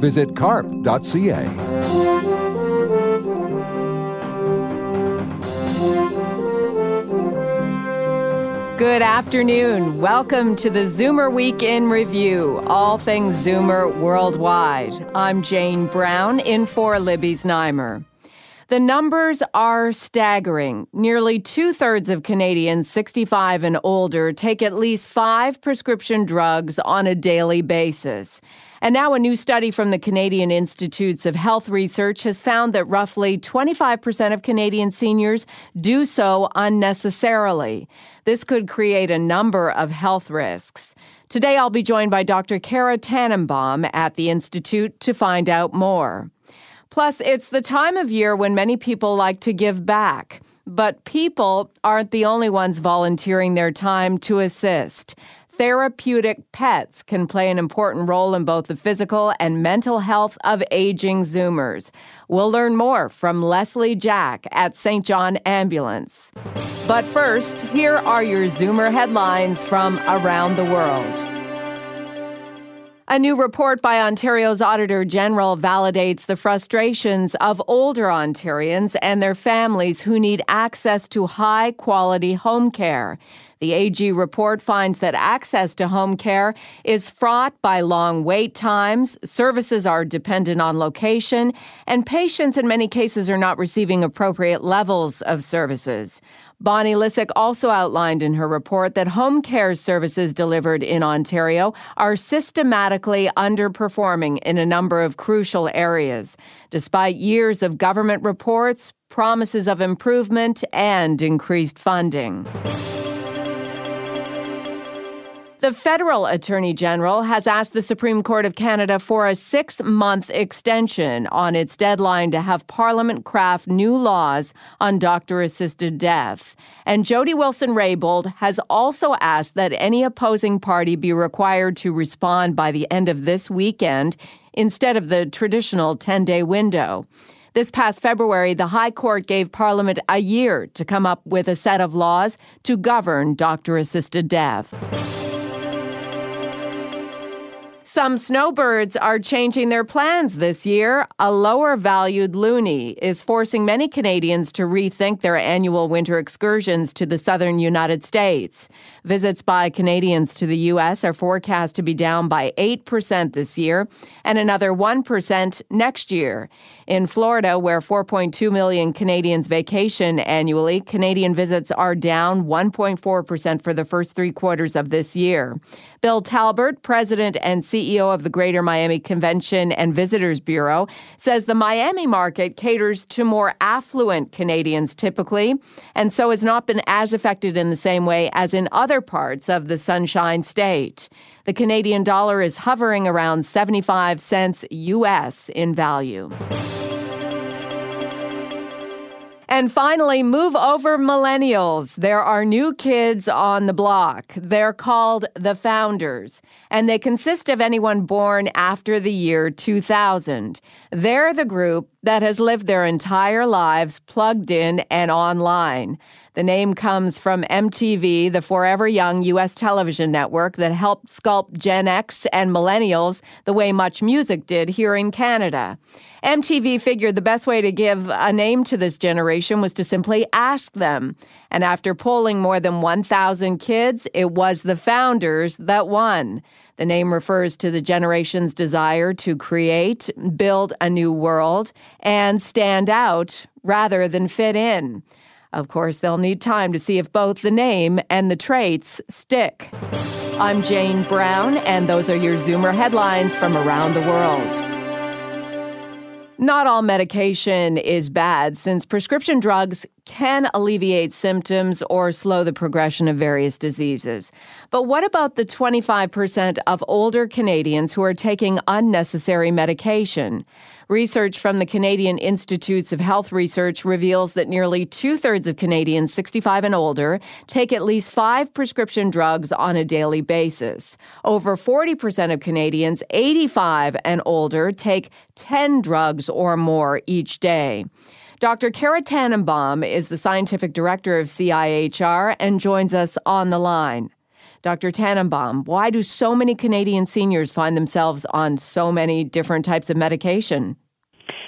Visit carp.ca. Good afternoon. Welcome to the Zoomer Week in Review, all things Zoomer worldwide. I'm Jane Brown in for Libby Znaimer. The numbers are staggering. Nearly two thirds of Canadians 65 and older take at least five prescription drugs on a daily basis. And now, a new study from the Canadian Institutes of Health Research has found that roughly 25% of Canadian seniors do so unnecessarily. This could create a number of health risks. Today, I'll be joined by Dr. Cara Tannenbaum at the Institute to find out more. Plus, it's the time of year when many people like to give back. But people aren't the only ones volunteering their time to assist therapeutic pets can play an important role in both the physical and mental health of aging Zoomers. We'll learn more from Leslie Jack at St. John Ambulance. But first, here are your Zoomer headlines from around the world. A new report by Ontario's Auditor General validates the frustrations of older Ontarians and their families who need access to high quality home care. The AG report finds that access to home care is fraught by long wait times, services are dependent on location, and patients in many cases are not receiving appropriate levels of services. Bonnie Lysyk also outlined in her report that home care services delivered in Ontario are systematically underperforming in a number of crucial areas, despite years of government reports, promises of improvement, and increased funding. The federal attorney general has asked the Supreme Court of Canada for a six month extension on its deadline to have Parliament craft new laws on doctor assisted death. And Jody Wilson Raybould has also asked that any opposing party be required to respond by the end of this weekend instead of the traditional 10 day window. This past February, the High Court gave Parliament a year to come up with a set of laws to govern doctor assisted death. Some snowbirds are changing their plans this year. A lower valued loonie is forcing many Canadians to rethink their annual winter excursions to the southern United States. Visits by Canadians to the U.S. are forecast to be down by 8% this year and another 1% next year. In Florida, where 4.2 million Canadians vacation annually, Canadian visits are down 1.4% for the first three quarters of this year. Bill Talbert, president and CEO of the Greater Miami Convention and Visitors Bureau, says the Miami market caters to more affluent Canadians typically, and so has not been as affected in the same way as in other parts of the Sunshine State. The Canadian dollar is hovering around 75 cents US in value. And finally, move over millennials. There are new kids on the block. They're called the Founders, and they consist of anyone born after the year 2000. They're the group that has lived their entire lives plugged in and online. The name comes from MTV, the forever young U.S. television network that helped sculpt Gen X and millennials the way MuchMusic did here in Canada. MTV figured the best way to give a name to this generation was to simply ask them. And after polling more than 1,000 kids, it was the founders that won. The name refers to the generation's desire to create, build a new world, and stand out rather than fit in. Of course, they'll need time to see if both the name and the traits stick. I'm Jane Brown, and those are your Zoomer headlines from around the world. Not all medication is bad, since prescription drugs can alleviate symptoms or slow the progression of various diseases. But what about the 25% of older Canadians who are taking unnecessary medication? Research from the Canadian Institutes of Health Research reveals that nearly two thirds of Canadians 65 and older take at least five prescription drugs on a daily basis. Over 40% of Canadians 85 and older take 10 drugs or more each day. Dr. Cara Tannenbaum is the scientific director of CIHR and joins us on the line. Dr. Tannenbaum, why do so many Canadian seniors find themselves on so many different types of medication?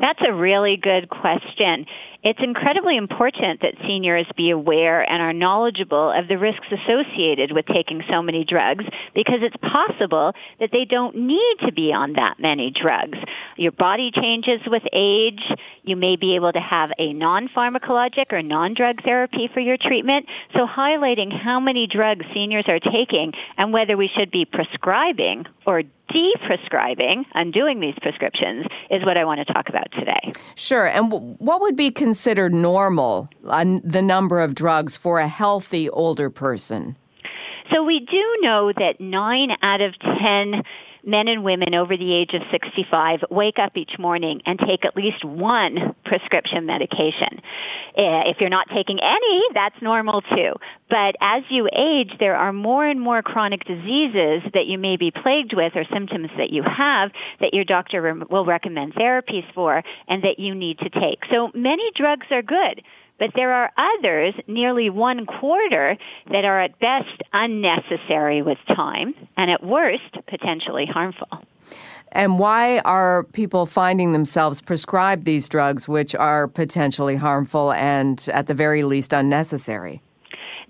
That's a really good question. It's incredibly important that seniors be aware and are knowledgeable of the risks associated with taking so many drugs because it's possible that they don't need to be on that many drugs. Your body changes with age. You may be able to have a non-pharmacologic or non-drug therapy for your treatment. So highlighting how many drugs seniors are taking and whether we should be prescribing or de-prescribing, undoing these prescriptions, is what I want to talk about today. Sure. And what would be considered normal, uh, the number of drugs for a healthy older person? So we do know that nine out of ten men and women over the age of 65 wake up each morning and take at least one prescription medication. Eh, if you're not taking any, that's normal too. But as you age, there are more and more chronic diseases that you may be plagued with or symptoms that you have that your doctor will recommend therapies for and that you need to take. So many drugs are good. But there are others, nearly one quarter, that are at best unnecessary with time and at worst potentially harmful. And why are people finding themselves prescribed these drugs which are potentially harmful and at the very least unnecessary?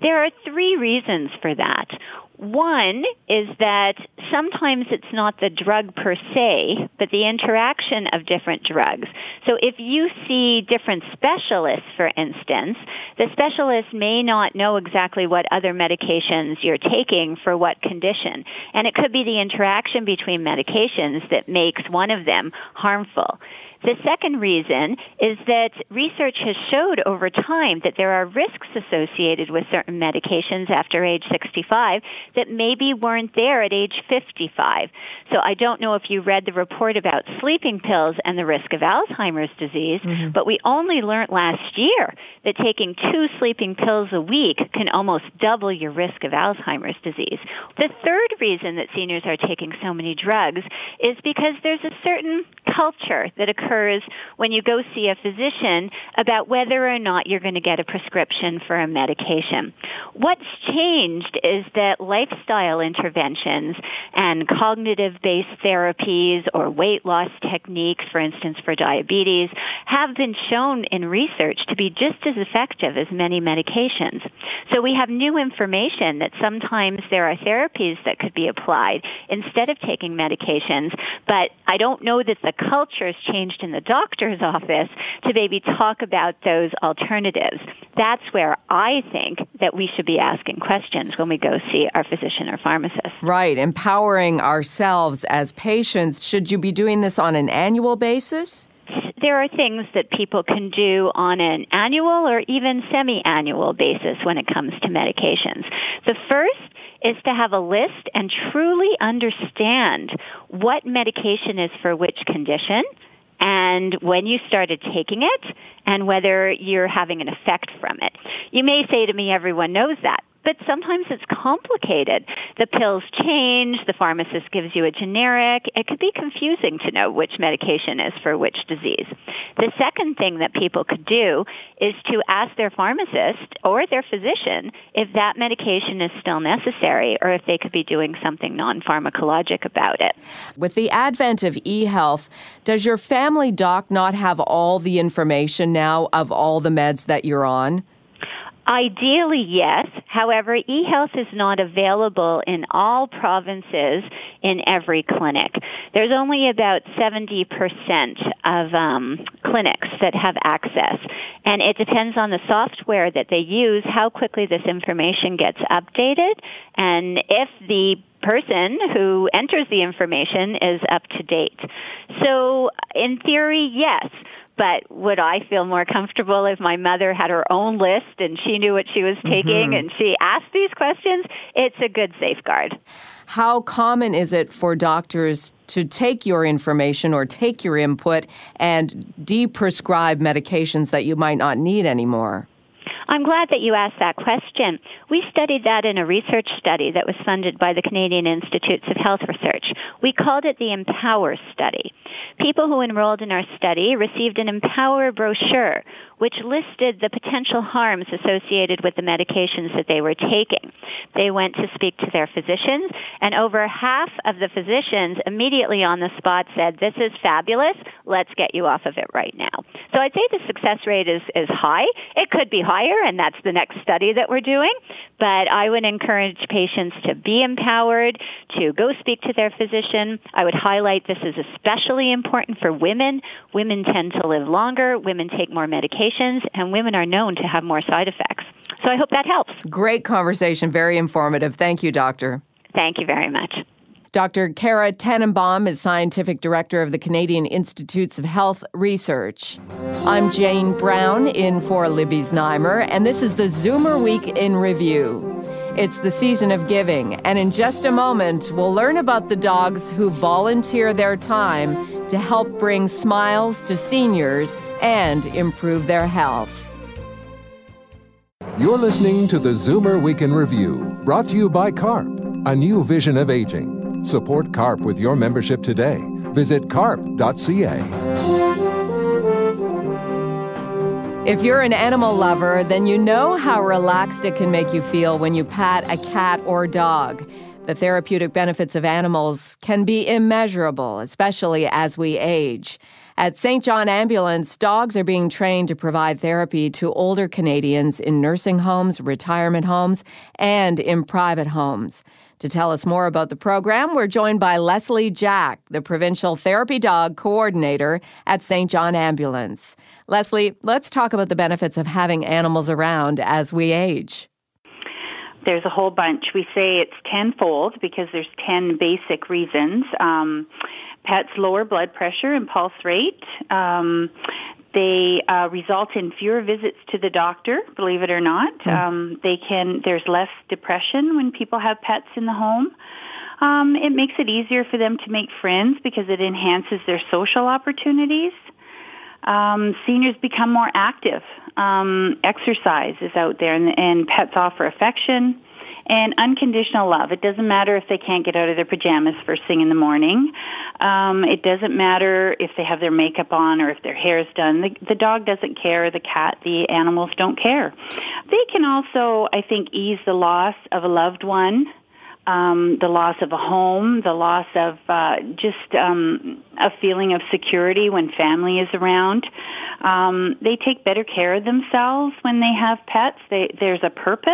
There are three reasons for that. One is that sometimes it's not the drug per se, but the interaction of different drugs. So if you see different specialists, for instance, the specialist may not know exactly what other medications you're taking for what condition. And it could be the interaction between medications that makes one of them harmful. The second reason is that research has showed over time that there are risks associated with certain medications after age 65 that maybe weren't there at age 55. So I don't know if you read the report about sleeping pills and the risk of Alzheimer's disease, mm-hmm. but we only learned last year that taking two sleeping pills a week can almost double your risk of Alzheimer's disease. The third reason that seniors are taking so many drugs is because there's a certain culture that occurs occurs when you go see a physician about whether or not you're going to get a prescription for a medication. What's changed is that lifestyle interventions and cognitive-based therapies or weight loss techniques, for instance, for diabetes, have been shown in research to be just as effective as many medications. So we have new information that sometimes there are therapies that could be applied instead of taking medications, but I don't know that the culture has changed in the doctor's office to maybe talk about those alternatives. That's where I think that we should be asking questions when we go see our physician or pharmacist. Right, empowering ourselves as patients. Should you be doing this on an annual basis? there are things that people can do on an annual or even semi-annual basis when it comes to medications. The first is to have a list and truly understand what medication is for which condition, and when you started taking it and whether you're having an effect from it. You may say to me, everyone knows that but sometimes it's complicated. The pills change, the pharmacist gives you a generic. It could be confusing to know which medication is for which disease. The second thing that people could do is to ask their pharmacist or their physician if that medication is still necessary or if they could be doing something non-pharmacologic about it. With the advent of e-health, does your family doc not have all the information now of all the meds that you're on? Ideally, yes. However, eHealth is not available in all provinces in every clinic. There's only about 70% of um, clinics that have access. And it depends on the software that they use, how quickly this information gets updated, and if the person who enters the information is up to date. So in theory, yes. But would I feel more comfortable if my mother had her own list and she knew what she was taking mm-hmm. and she asked these questions? It's a good safeguard. How common is it for doctors to take your information or take your input and de-prescribe medications that you might not need anymore? I'm glad that you asked that question. We studied that in a research study that was funded by the Canadian Institutes of Health Research. We called it the Empower Study. People who enrolled in our study received an Empower brochure which listed the potential harms associated with the medications that they were taking. They went to speak to their physicians, and over half of the physicians immediately on the spot said, this is fabulous, let's get you off of it right now. So I'd say the success rate is, is high. It could be higher, and that's the next study that we're doing, but I would encourage patients to be empowered, to go speak to their physician. I would highlight this is especially important for women. Women tend to live longer, women take more medications, and women are known to have more side effects. So I hope that helps. Great conversation, very informative. Thank you, Doctor. Thank you very much. Dr. Cara Tannenbaum is Scientific Director of the Canadian Institutes of Health Research. I'm Jane Brown in for Libby's Znaimer, and this is the Zoomer Week in Review. It's the season of giving, and in just a moment, we'll learn about the dogs who volunteer their time to help bring smiles to seniors and improve their health. You're listening to the Zoomer Week in Review, brought to you by CARP, a new vision of aging. Support CARP with your membership today. Visit carp.ca. If you're an animal lover, then you know how relaxed it can make you feel when you pat a cat or dog. The therapeutic benefits of animals can be immeasurable, especially as we age. At St. John Ambulance, dogs are being trained to provide therapy to older Canadians in nursing homes, retirement homes, and in private homes. To tell us more about the program, we're joined by Leslie Jack, the Provincial Therapy Dog Coordinator at St. John Ambulance. Leslie, let's talk about the benefits of having animals around as we age. There's a whole bunch. We say it's tenfold because there's 10 basic reasons. Um, pets lower blood pressure and pulse rate. Um, they uh, result in fewer visits to the doctor, believe it or not. Mm. Um, they can. There's less depression when people have pets in the home. Um, it makes it easier for them to make friends because it enhances their social opportunities. Um, seniors become more active. Um, exercise is out there, and, and pets offer affection and unconditional love. It doesn't matter if they can't get out of their pajamas first thing in the morning. Um, it doesn't matter if they have their makeup on or if their hair is done. The, the dog doesn't care. The cat, the animals don't care. They can also, I think, ease the loss of a loved one um, the loss of a home, the loss of uh, just um, a feeling of security when family is around. Um, they take better care of themselves when they have pets. They, there's a purpose.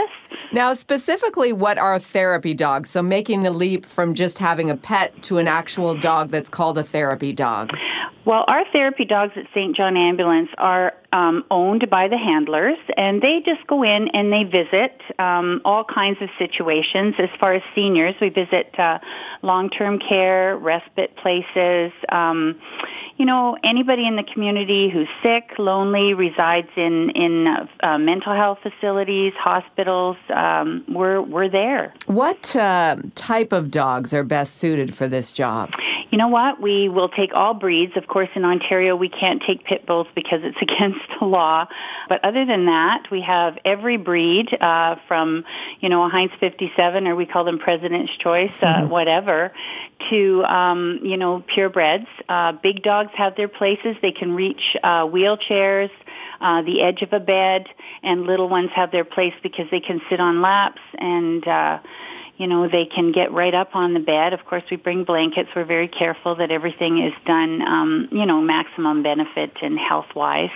Now, specifically, what are therapy dogs? So, making the leap from just having a pet to an actual dog that's called a therapy dog. Well, our therapy dogs at St. John Ambulance are um, owned by the handlers, and they just go in and they visit um, all kinds of situations. As far as seniors, we visit uh, long-term care, respite places. Um, you know, anybody in the community who's sick, lonely, resides in in uh, uh, mental health facilities, hospitals. Um, we're we're there. What uh, type of dogs are best suited for this job? You know what? We will take all breeds. Of course, in Ontario, we can't take pit bulls because it's against the law. But other than that, we have every breed uh, from, you know, a Heinz 57, or we call them President's Choice, uh, mm-hmm. whatever, to, um, you know, purebreds. Uh, big dogs have their places. They can reach uh, wheelchairs. Uh, the edge of a bed, and little ones have their place because they can sit on laps and uh, you know, they can get right up on the bed. Of course, we bring blankets. We're very careful that everything is done, um, you know, maximum benefit and health-wise.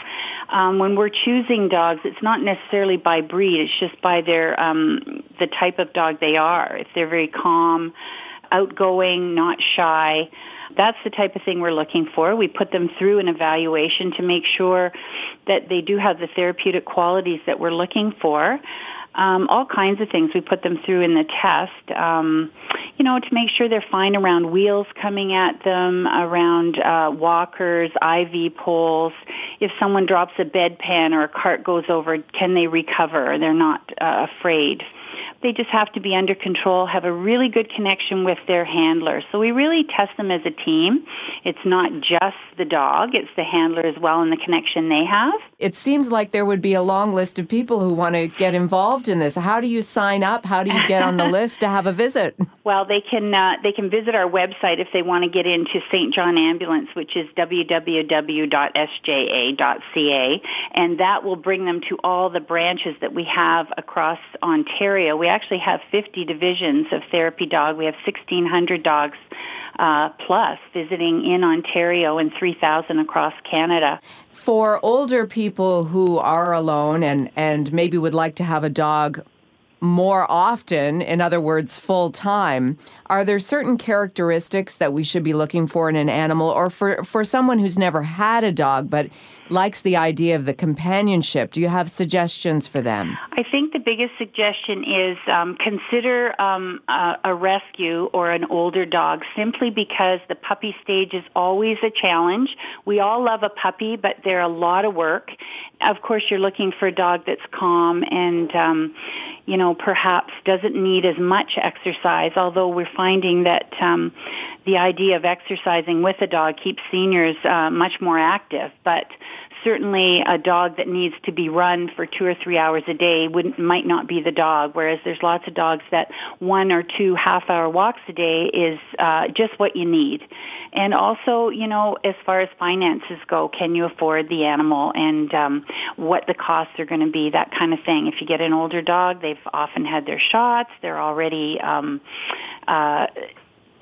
Um, when we're choosing dogs, it's not necessarily by breed. It's just by their um, the type of dog they are. If they're very calm, outgoing, not shy, that's the type of thing we're looking for. We put them through an evaluation to make sure that they do have the therapeutic qualities that we're looking for. Um, all kinds of things we put them through in the test. Um, you know, to make sure they're fine around wheels coming at them, around uh, walkers, IV poles. If someone drops a bedpan or a cart goes over, can they recover? They're not uh, afraid they just have to be under control, have a really good connection with their handler. So we really test them as a team. It's not just the dog, it's the handler as well and the connection they have. It seems like there would be a long list of people who want to get involved in this. How do you sign up? How do you get on the list to have a visit? Well, they can uh, they can visit our website if they want to get into St. John Ambulance, which is www.sja.ca, and that will bring them to all the branches that we have across Ontario. We actually have 50 divisions of therapy dog. We have 1,600 dogs uh, plus visiting in Ontario and 3,000 across Canada. For older people who are alone and, and maybe would like to have a dog more often, in other words, full time, are there certain characteristics that we should be looking for in an animal or for, for someone who's never had a dog but likes the idea of the companionship? Do you have suggestions for them? I think the biggest suggestion is um, consider um, a, a rescue or an older dog simply because the puppy stage is always a challenge. We all love a puppy, but they're a lot of work. Of course, you're looking for a dog that's calm and um, you know, perhaps doesn't need as much exercise, although we're finding that um, the idea of exercising with a dog keeps seniors uh, much more active. But certainly a dog that needs to be run for two or three hours a day wouldn't might not be the dog. Whereas there's lots of dogs that one or two half hour walks a day is uh, just what you need. And also, you know, as far as finances go, can you afford the animal and um, what the costs are going to be, that kind of thing. If you get an older dog, they've often had their shots. They're already um, uh,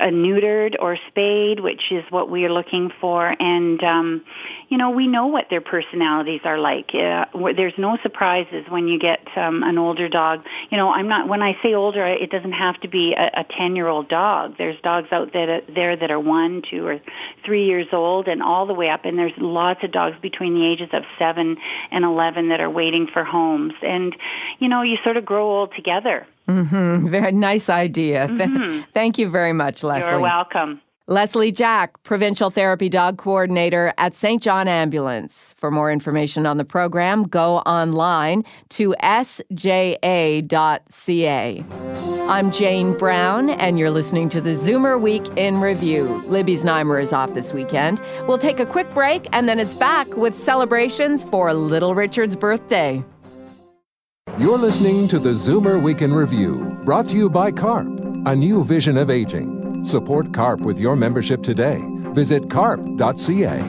a neutered or spayed, which is what we are looking for. And, um, you know, we know what their personalities are like. Uh, there's no surprises when you get um, an older dog. You know, I'm not, when I say older, it doesn't have to be a 10 year old dog. There's dogs out there, there that are one, two, or three years old and all the way up. And there's lots of dogs between the ages of seven and 11 that are waiting for homes. And, you know, you sort of grow old together. Mm-hmm. Very nice idea. Mm-hmm. Thank you very much, Leslie. You're welcome. Leslie Jack, Provincial Therapy Dog Coordinator at St. John Ambulance. For more information on the program, go online to sja.ca. I'm Jane Brown, and you're listening to the Zoomer Week in Review. Libby's Znaimer is off this weekend. We'll take a quick break, and then it's back with celebrations for Little Richard's birthday. You're listening to the Zoomer Week in Review, brought to you by CARP, a new vision of aging. Support CARP with your membership today. Visit carp.ca.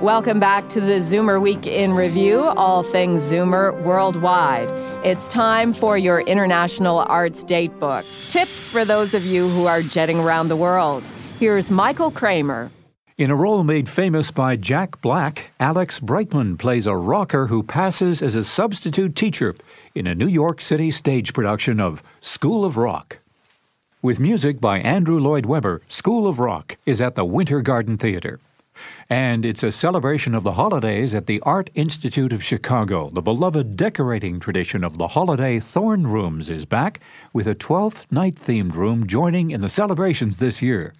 Welcome back to the Zoomer Week in Review, all things Zoomer worldwide. It's time for your International Arts Datebook. Tips for those of you who are jetting around the world. Here's Michael Kramer. In a role made famous by Jack Black, Alex Brightman plays a rocker who passes as a substitute teacher in a New York City stage production of School of Rock. With music by Andrew Lloyd Webber, School of Rock is at the Winter Garden Theater. And it's a celebration of the holidays at the Art Institute of Chicago. The beloved decorating tradition of the holiday Thorne Rooms is back, with a 12th night themed room joining in the celebrations this year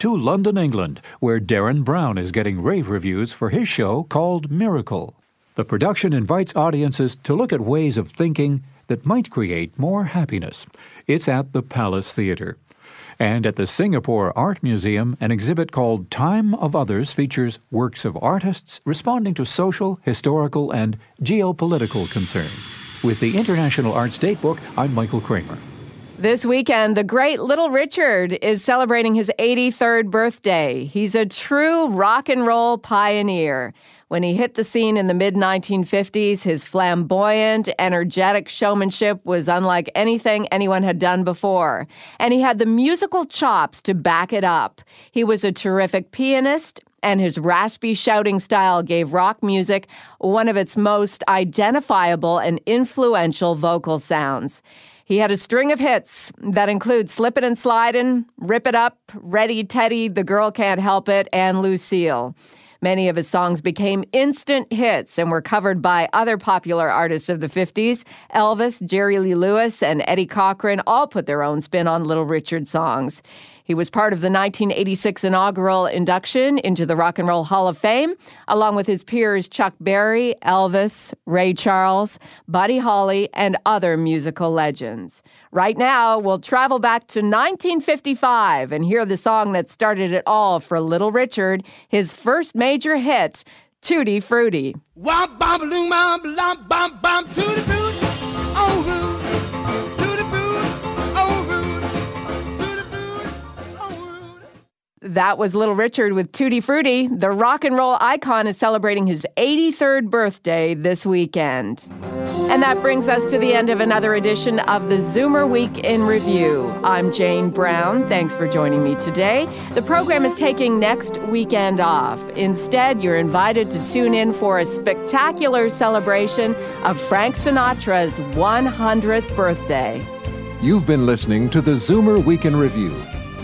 to London, England, where Derren Brown is getting rave reviews for his show called Miracle. The production invites audiences to look at ways of thinking that might create more happiness. It's at the Palace Theatre. And at the Singapore Art Museum, an exhibit called Time of Others features works of artists responding to social, historical, and geopolitical concerns. With the International Arts Datebook, I'm Michael Kramer. This weekend, the great Little Richard is celebrating his 83rd birthday. He's a true rock and roll pioneer. When he hit the scene in the mid 1950s, his flamboyant, energetic showmanship was unlike anything anyone had done before. And he had the musical chops to back it up. He was a terrific pianist, and his raspy shouting style gave rock music one of its most identifiable and influential vocal sounds. He had a string of hits that include Slippin' and Slidin', Rip It Up, Ready Teddy, The Girl Can't Help It, and Lucille. Many of his songs became instant hits and were covered by other popular artists of the 50s. Elvis, Jerry Lee Lewis, and Eddie Cochran all put their own spin on Little Richard songs. He was part of the 1986 inaugural induction into the Rock and Roll Hall of Fame, along with his peers Chuck Berry, Elvis, Ray Charles, Buddy Holly, and other musical legends. Right now, we'll travel back to 1955 and hear the song that started it all for Little Richard, his first major hit, Tutti Frutti. Oh, That was Little Richard with Tutti Frutti. The rock and roll icon is celebrating his 83rd birthday this weekend. And that brings us to the end of another edition of the Zoomer Week in Review. I'm Jane Brown. Thanks for joining me today. The program is taking next weekend off. Instead, you're invited to tune in for a spectacular celebration of Frank Sinatra's 100th birthday. You've been listening to the Zoomer Week in Review